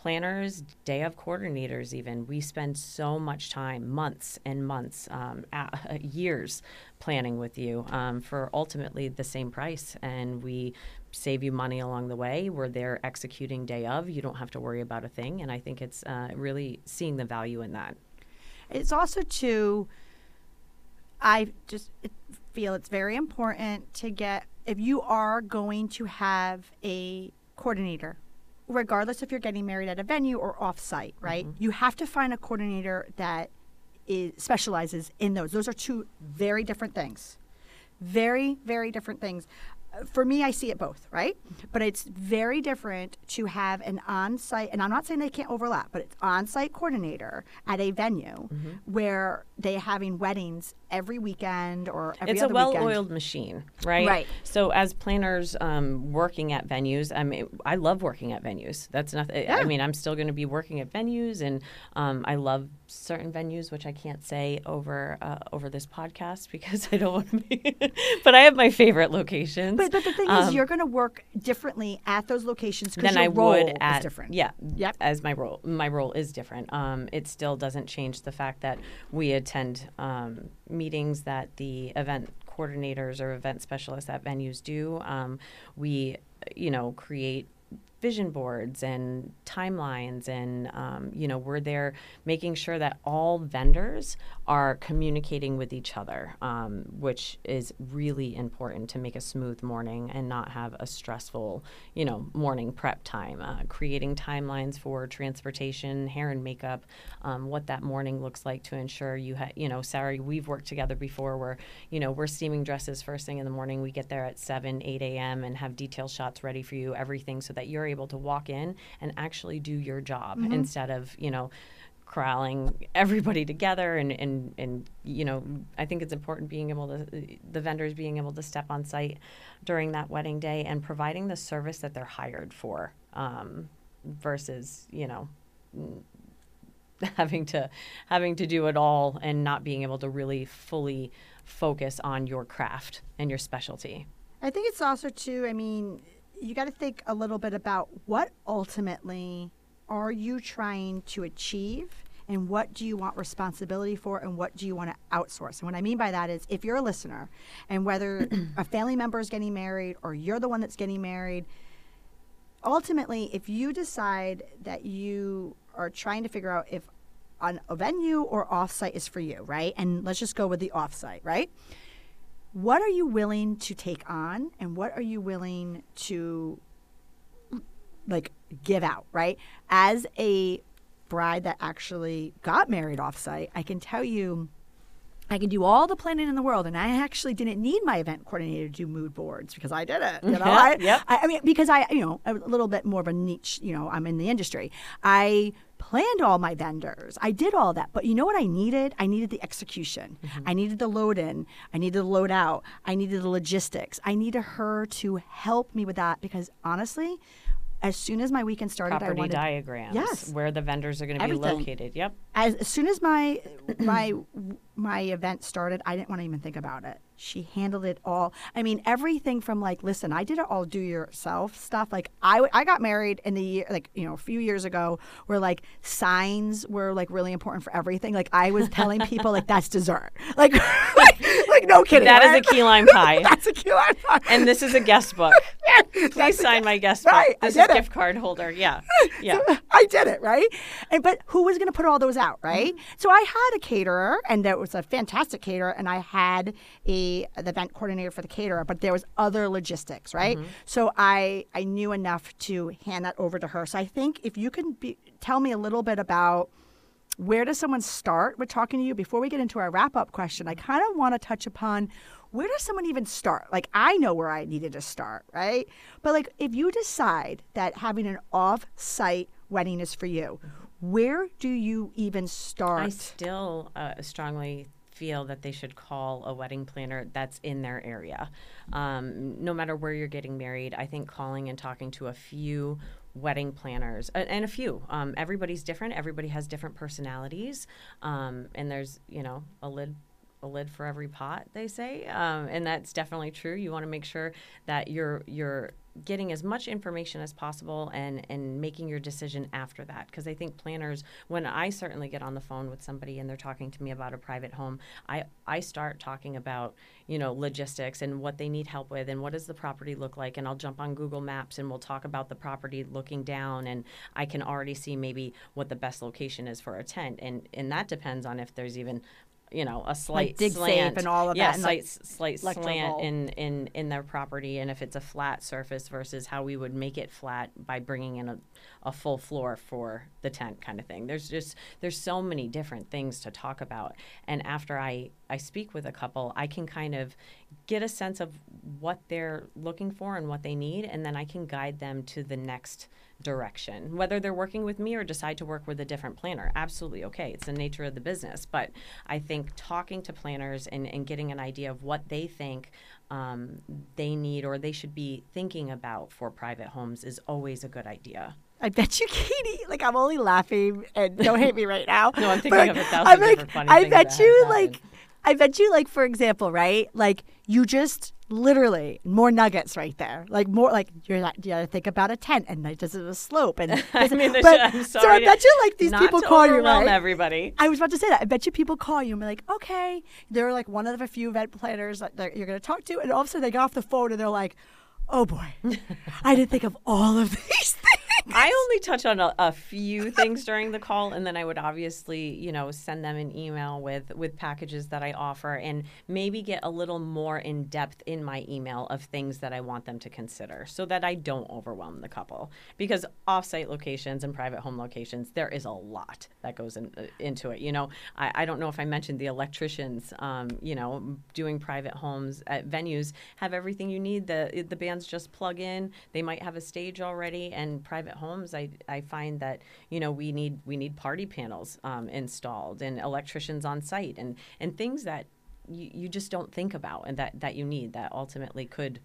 planners, day of coordinators, even. We spend so much time, months and months, um, a- years planning with you um, for ultimately the same price. And we save you money along the way. We're there executing day of. You don't have to worry about a thing. And I think it's uh, really seeing the value in that. It's also to, I just feel it's very important to get, if you are going to have a coordinator, regardless if you're getting married at a venue or off site, right? Mm-hmm. You have to find a coordinator that is, specializes in those. Those are two very different things. Very, very different things. For me, I see it both, right? But it's very different to have an on site, and I'm not saying they can't overlap, but it's on site coordinator at a venue mm-hmm. where they're having weddings every weekend or every it's a well-oiled weekend. machine, right? Right. So as planners um, working at venues, I mean, I love working at venues. That's nothing. Yeah. I mean, I'm still going to be working at venues, and um, I love certain venues, which I can't say over uh, over this podcast because I don't want to be. but I have my favorite locations. But, but the thing is, you're going to work differently at those locations because Um, your I role would at is different. yeah Yep. as my role my role is different um, it still doesn't change the fact that we attend um, meetings that the event coordinators or event specialists at venues do um, we you know create vision boards and timelines and um, you know we're there making sure that all vendors are communicating with each other um, which is really important to make a smooth morning and not have a stressful you know morning prep time uh, creating timelines for transportation hair and makeup um, what that morning looks like to ensure you ha- you know sara we've worked together before where you know we're steaming dresses first thing in the morning. We get there at 7 8 a.m and have detail shots ready for you everything so that you're able to walk in and actually do your job instead of you know corralling everybody together and, and and you know I think it's important being able to the vendors being able to step on site during that wedding day and providing the service that they're hired for um, versus you know having to having to do it all and not being able to really fully focus on your craft and your specialty. I think it's also too. I mean, you got to think a little bit about what ultimately are you trying to achieve, and what do you want responsibility for, and what do you want to outsource. And what I mean by that is, if you're a listener, and whether a family member is getting married or you're the one that's getting married, ultimately, if you decide that you are trying to figure out if on a venue or offsite is for you, right? And let's just go with the offsite, right? What are you willing to take on and what are you willing to like give out, right? As a bride that actually got married offsite, I can tell you I can do all the planning in the world, and I actually didn't need my event coordinator to do mood boards because I did it. You know, I, Yep. I, I mean, because I, you know, a little bit more of a niche. You know, I'm in the industry. I planned all my vendors. I did all that, but you know what I needed? I needed the execution. Mm-hmm. I needed the load in. I needed the load out. I needed the logistics. I needed her to help me with that because honestly, as soon as my weekend started, I Property wanted diagrams. Yes. Where the vendors are going to be located. Yep. as, as soon as my my my event started, I didn't want to even think about it. She handled it all. I mean, everything from like, listen, I did it all do yourself stuff. Like, I, I got married in the year, like, you know, a few years ago, where like signs were like really important for everything. Like, I was telling people, like, that's dessert. Like, like, like, no kidding. That is right? a key lime pie. that's a key lime pie. and this is a guest book. Please That's a sign my guest book. Right, I This did is it. gift card holder. Yeah. Yeah. I did it, right? And but who was going to put all those out, right? Mm-hmm. So I had a caterer, and that was a fantastic caterer, and I had a the event coordinator for the caterer, but there was other logistics, right? Mm-hmm. So I I knew enough to hand that over to her. So I think if you can be, tell me a little bit about where does someone start with talking to you before we get into our wrap up question i kind of want to touch upon where does someone even start like i know where i needed to start right but like if you decide that having an off-site wedding is for you where do you even start I still uh, strongly feel that they should call a wedding planner that's in their area. Um, no matter where you're getting married, I think calling and talking to a few wedding planners and a few um, everybody's different everybody has different personalities um, and there's you know a lid a lid for every pot they say um, and that's definitely true. You want to make sure that you're you're getting as much information as possible and and making your decision after that because i think planners when i certainly get on the phone with somebody and they're talking to me about a private home i i start talking about you know logistics and what they need help with and what does the property look like and i'll jump on google maps and we'll talk about the property looking down and i can already see maybe what the best location is for a tent and and that depends on if there's even you know a slight dig safe slant. and all of yeah that and, slight, like, slight slant in in in their property and if it's a flat surface versus how we would make it flat by bringing in a, a full floor for the tent kind of thing. There's just there's so many different things to talk about and after i i speak with a couple i can kind of get a sense of what they're looking for and what they need and then i can guide them to the next direction whether they're working with me or decide to work with a different planner absolutely okay it's the nature of the business but i think talking to planners and, and getting an idea of what they think um, they need or they should be thinking about for private homes is always a good idea I bet you, Katie. Like I'm only laughing, and don't hate me right now. No, I'm thinking but of a thousand I'm like, different funny I things bet that you, like. I bet you, like, for example, right? Like you just literally more nuggets right there. Like more, like you're not, you gotta think about a tent and like does it a slope and I mean, but, I'm so I bet you like these people call you right. everybody I was about to say that. I bet you people call you and be like, okay, they're like one of the few event planners that you're going to talk to, and all of a sudden they get off the phone and they're like, oh boy, I didn't think of all of these things. I only touch on a, a few things during the call, and then I would obviously, you know, send them an email with with packages that I offer, and maybe get a little more in depth in my email of things that I want them to consider, so that I don't overwhelm the couple. Because offsite locations and private home locations, there is a lot that goes in, uh, into it. You know, I, I don't know if I mentioned the electricians, um, you know, doing private homes at venues have everything you need. The the bands just plug in. They might have a stage already, and private homes, I, I find that you know we need we need party panels um, installed and electricians on site and and things that you, you just don't think about and that that you need that ultimately could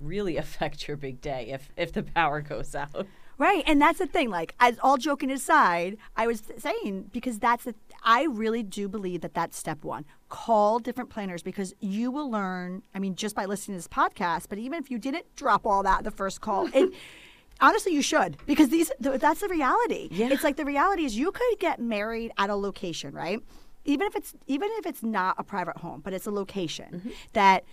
really affect your big day if if the power goes out. Right, and that's the thing. Like, as all joking aside, I was saying because that's the. I really do believe that that's step one. Call different planners because you will learn. I mean, just by listening to this podcast, but even if you didn't drop all that the first call, it. Honestly, you should because these th- that's the reality. Yeah. It's like the reality is you could get married at a location, right? Even if it's even if it's not a private home, but it's a location mm-hmm. that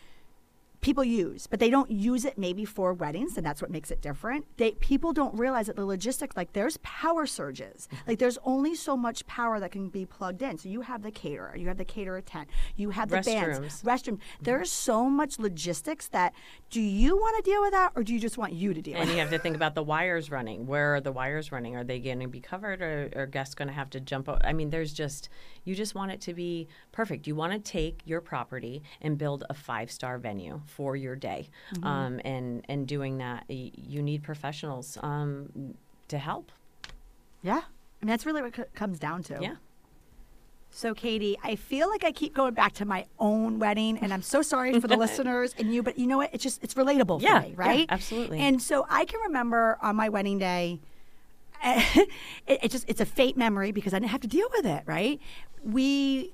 people use, but they don't use it maybe for weddings, and that's what makes it different. They people don't realize that the logistics, like there's power surges, mm-hmm. like there's only so much power that can be plugged in. So you have the caterer, you have the caterer tent, you have the bands, Restrooms. restroom. Mm-hmm. There's so much logistics that do you want to deal with that, or do you just want you to deal And you have to think about the wires running. Where are the wires running? Are they going to be covered, or are guests going to have to jump? O- I mean, there's just you just want it to be perfect. You want to take your property and build a five star venue for your day, Mm-hmm. um, and and doing that, y- you need professionals um, to help. Yeah, I mean that's really what it comes down to. Yeah. So, Katie, I feel like I keep going back to my own wedding, and I'm so sorry for the listeners and you, but you know what? It's just it's relatable Yeah, for me, yeah, right? absolutely. And so I can remember on my wedding day, it, it just it's a fate memory because I didn't have to deal with it, right? We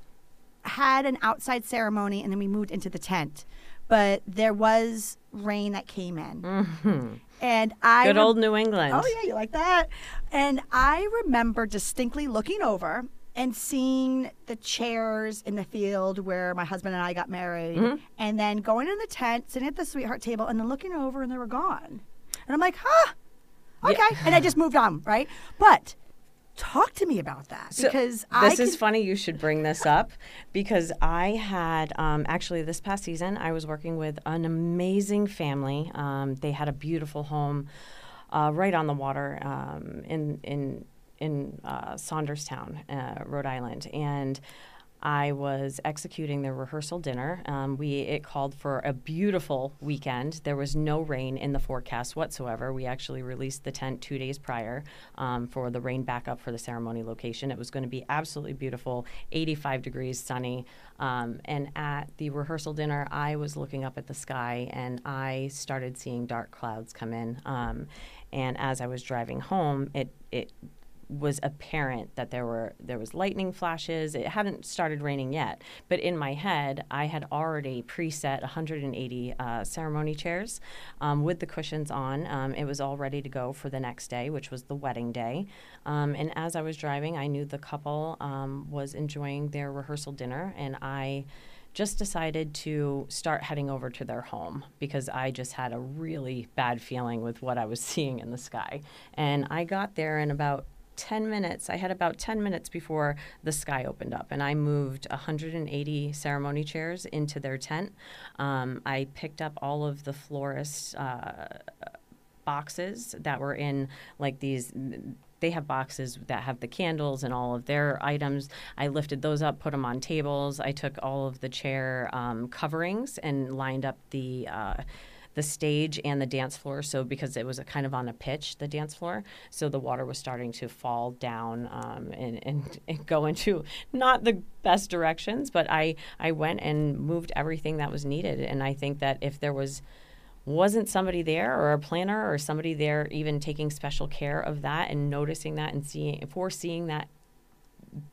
had an outside ceremony and then we moved into the tent, but there was rain that came in, and I Mm-hmm. Good old New England. Oh yeah, you like that? And I remember distinctly looking over and seeing the chairs in the field where my husband and I got married, Mm-hmm. and then going in the tent, sitting at the sweetheart table, and then looking over and they were gone. And I'm like, huh, okay. And I just moved on, right? But talk to me about that So because I this is funny you should bring this up because I had um, actually this past season I was working with an amazing family. Um, they had a beautiful home uh, right on the water um, in in in uh, Saunderstown, uh, Rhode Island, and. I was executing the rehearsal dinner. Um, we it called for a beautiful weekend. There was no rain in the forecast whatsoever. We actually released the tent two days prior um, for the rain backup for the ceremony location. It was going to be absolutely beautiful, 85 degrees, sunny. Um, and at the rehearsal dinner, I was looking up at the sky and I started seeing dark clouds come in. Um, and as I was driving home, it it was apparent that there were there was lightning flashes. It hadn't started raining yet, but in my head, I had already preset 180 uh, ceremony chairs um, with the cushions on. Um, it was all ready to go for the next day, which was the wedding day. Um, and as I was driving, I knew the couple um, was enjoying their rehearsal dinner, and I just decided to start heading over to their home because I just had a really bad feeling with what I was seeing in the sky. And I got there in about 10 minutes. I had about 10 minutes before the sky opened up, and I moved 180 ceremony chairs into their tent. Um, I picked up all of the florists' uh, boxes that were in like these they have boxes that have the candles and all of their items. I lifted those up, put them on tables. I took all of the chair um, coverings and lined up the. Uh, the stage and the dance floor. So because it was kind of on a pitch, the dance floor, so the water was starting to fall down um, and, and, and go into not the best directions. But I I went and moved everything that was needed, and I think that if there was wasn't somebody there or a planner or somebody there even taking special care of that and noticing that and seeing foreseeing that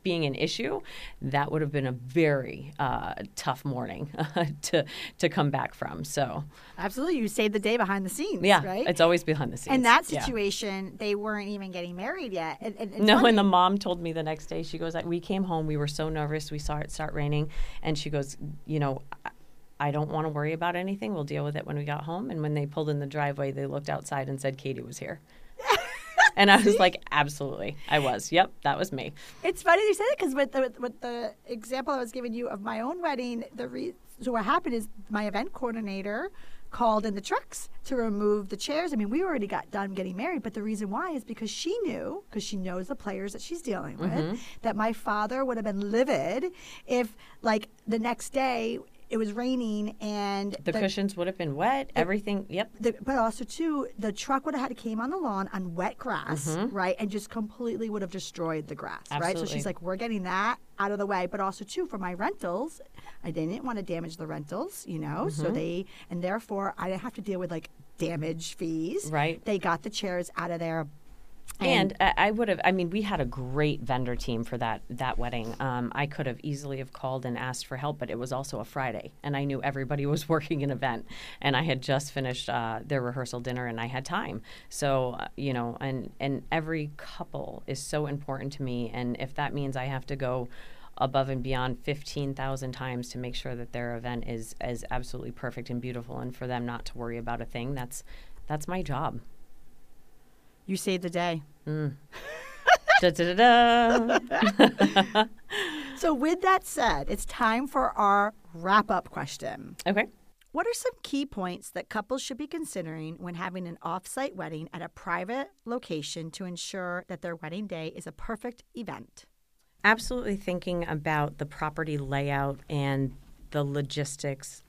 being an issue, that would have been a very uh, tough morning to to come back from. So absolutely you saved the day behind the scenes, yeah, right? it's always behind the scenes. in that Yeah. situation, they weren't even getting married yet. And, and No, funny. and the mom told me the next day. She goes, "We came home. We were so nervous. We saw it start raining, and she goes, you know." I don't want to worry about anything. We'll deal with it when we got home. And when they pulled in the driveway, they looked outside and said Katie was here. and I was like, absolutely. I was. Yep, that was me. It's funny you say that because with the with, with the example I was giving you of my own wedding, the re- so what happened is my event coordinator called in the trucks to remove the chairs. I mean, we already got done getting married, but the reason why is because she knew, because she knows the players that she's dealing with, Mm-hmm. that my father would have been livid if, like, the next day it was raining and The, cushions would have been wet. Everything. Yep. the, but also too, the truck would have had to came on the lawn on wet grass, right, and just completely would have destroyed the grass, right. So Mm-hmm. She's like, we're getting that out of the way. But also too, for my rentals, I didn't want to damage the rentals, you know. Mm-hmm. So they and therefore I didn't have to deal with like damage fees. Right. They got the chairs out of there. And I I would have. I mean, we had a great vendor team for that that wedding. Um, I could have easily have called and asked for help, but it was also a Friday, and I knew everybody was working an event, and I had just finished uh, their rehearsal dinner, and I had time. So uh, you know, and and every couple is so important to me, and if that means I have to go above and beyond 15,000 times to make sure that their event is is absolutely perfect and beautiful and for them not to worry about a thing that's that's my job You saved the day. da, da, da, da. So with that said, it's time for our wrap up question. okay What are some key points that couples should be considering when having an off-site wedding at a private location to ensure that their wedding day is a perfect event? absolutely thinking about the property layout and the logistics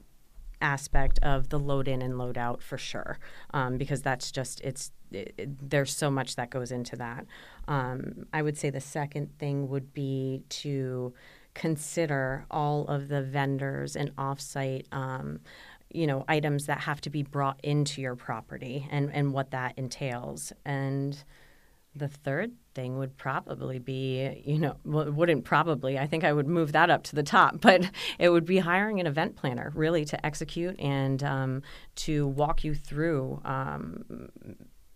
aspect of the load in and load out for sure um, because that's just it's it, it- there's so much that goes into that um, i would say the second thing would be to consider all of the vendors and offsite. Um, you know items that have to be brought into your property and, and what that entails and the third thing would probably be, you know, well, wouldn't probably, I think I would move that up to the top, but it would be hiring an event planner really to execute and um, to walk you through, um,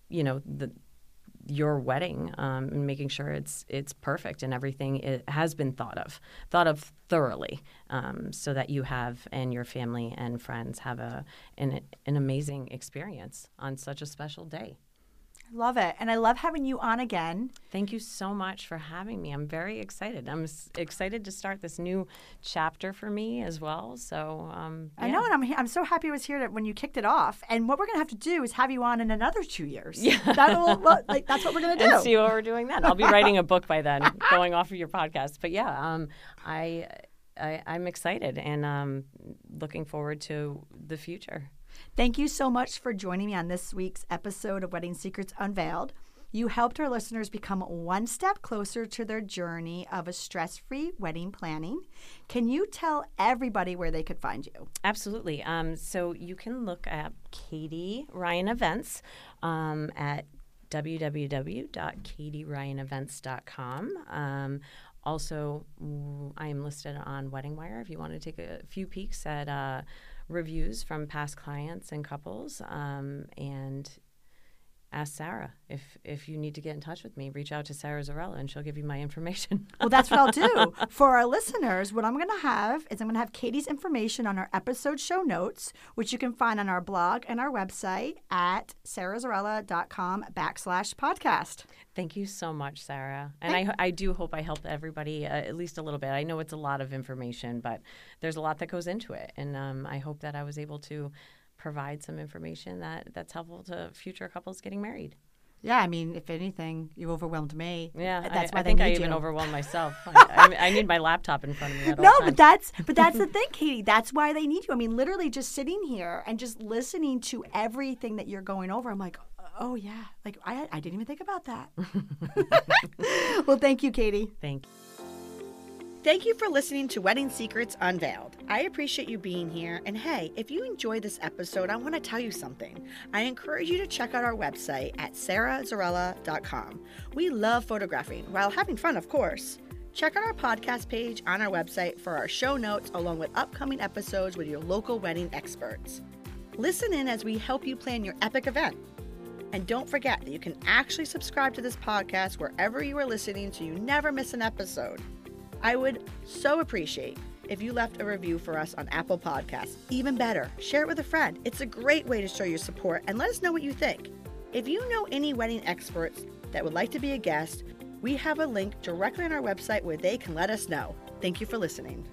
you know, the, your wedding um, and making sure it's it's perfect and everything it has been thought of, thought of thoroughly, um, so that you have and your family and friends have a an, an amazing experience on such a special day. Love it. And I love having you on again. Thank you so much for having me. I'm very excited. I'm s- excited to start this new chapter for me as well. So um, I know, and I'm, I'm so happy I was here to, when you kicked it off. And what we're going to have to do is have you on in another two years. Yeah. That'll, well, like, that's what we're going to do. And see what we're doing then. I'll be writing a book by then, going off of your podcast. But yeah, um, I, I, am excited and um, looking forward to the future. Thank you so much for joining me on this week's episode of Wedding Secrets Unveiled. You helped our listeners become one step closer to their journey of a stress free wedding planning. Can you tell everybody where they could find you? Absolutely. Um, so you can look at Katie Ryan Events um, at www.katieryanevents.com. Um, also, I am listed on Wedding Wire if you want to take a few peeks at. Uh, reviews from past clients and couples um, and ask Sara if if you need to get in touch with me. Reach out to Sara Zarrella and she'll give you my information. well, that's what I'll do for our listeners. What I'm going to have is I'm going to have Katie's information on our episode show notes, which you can find on our blog and our website at sarazarrella.com backslash podcast. Thank you so much, Sara. And I, I do hope I helped everybody uh, at least a little bit. I know it's a lot of information, but there's a lot that goes into it, and um, I hope that I was able to provide some information that that's helpful to future couples getting married. Yeah, I mean, if anything, you overwhelmed me. Yeah, that's I, why I think I even you. overwhelmed myself. I, I, need my laptop in front of me. no, but that's but that's the thing, Katie. That's why they need you. I mean, literally, just sitting here and just listening to everything that you're going over. I'm like, oh yeah, like I I didn't even think about that. well, thank you, Katie. Thank you. Thank you for listening to Wedding Secrets Unveiled. I appreciate you being here. And hey, if you enjoyed this episode, I want to tell you something. I encourage you to check out our website at sarazarrella.com. We love photographing while having fun, of course. Check out our podcast page on our website for our show notes along with upcoming episodes with your local wedding experts. Listen in as we help you plan your epic event. And don't forget that you can actually subscribe to this podcast wherever you are listening so you never miss an episode. I would so appreciate if you left a review for us on Apple Podcasts. Even better, share it with a friend. It's a great way to show your support and let us know what you think. If you know any wedding experts that would like to be a guest, we have a link directly on our website where they can let us know. Thank you for listening.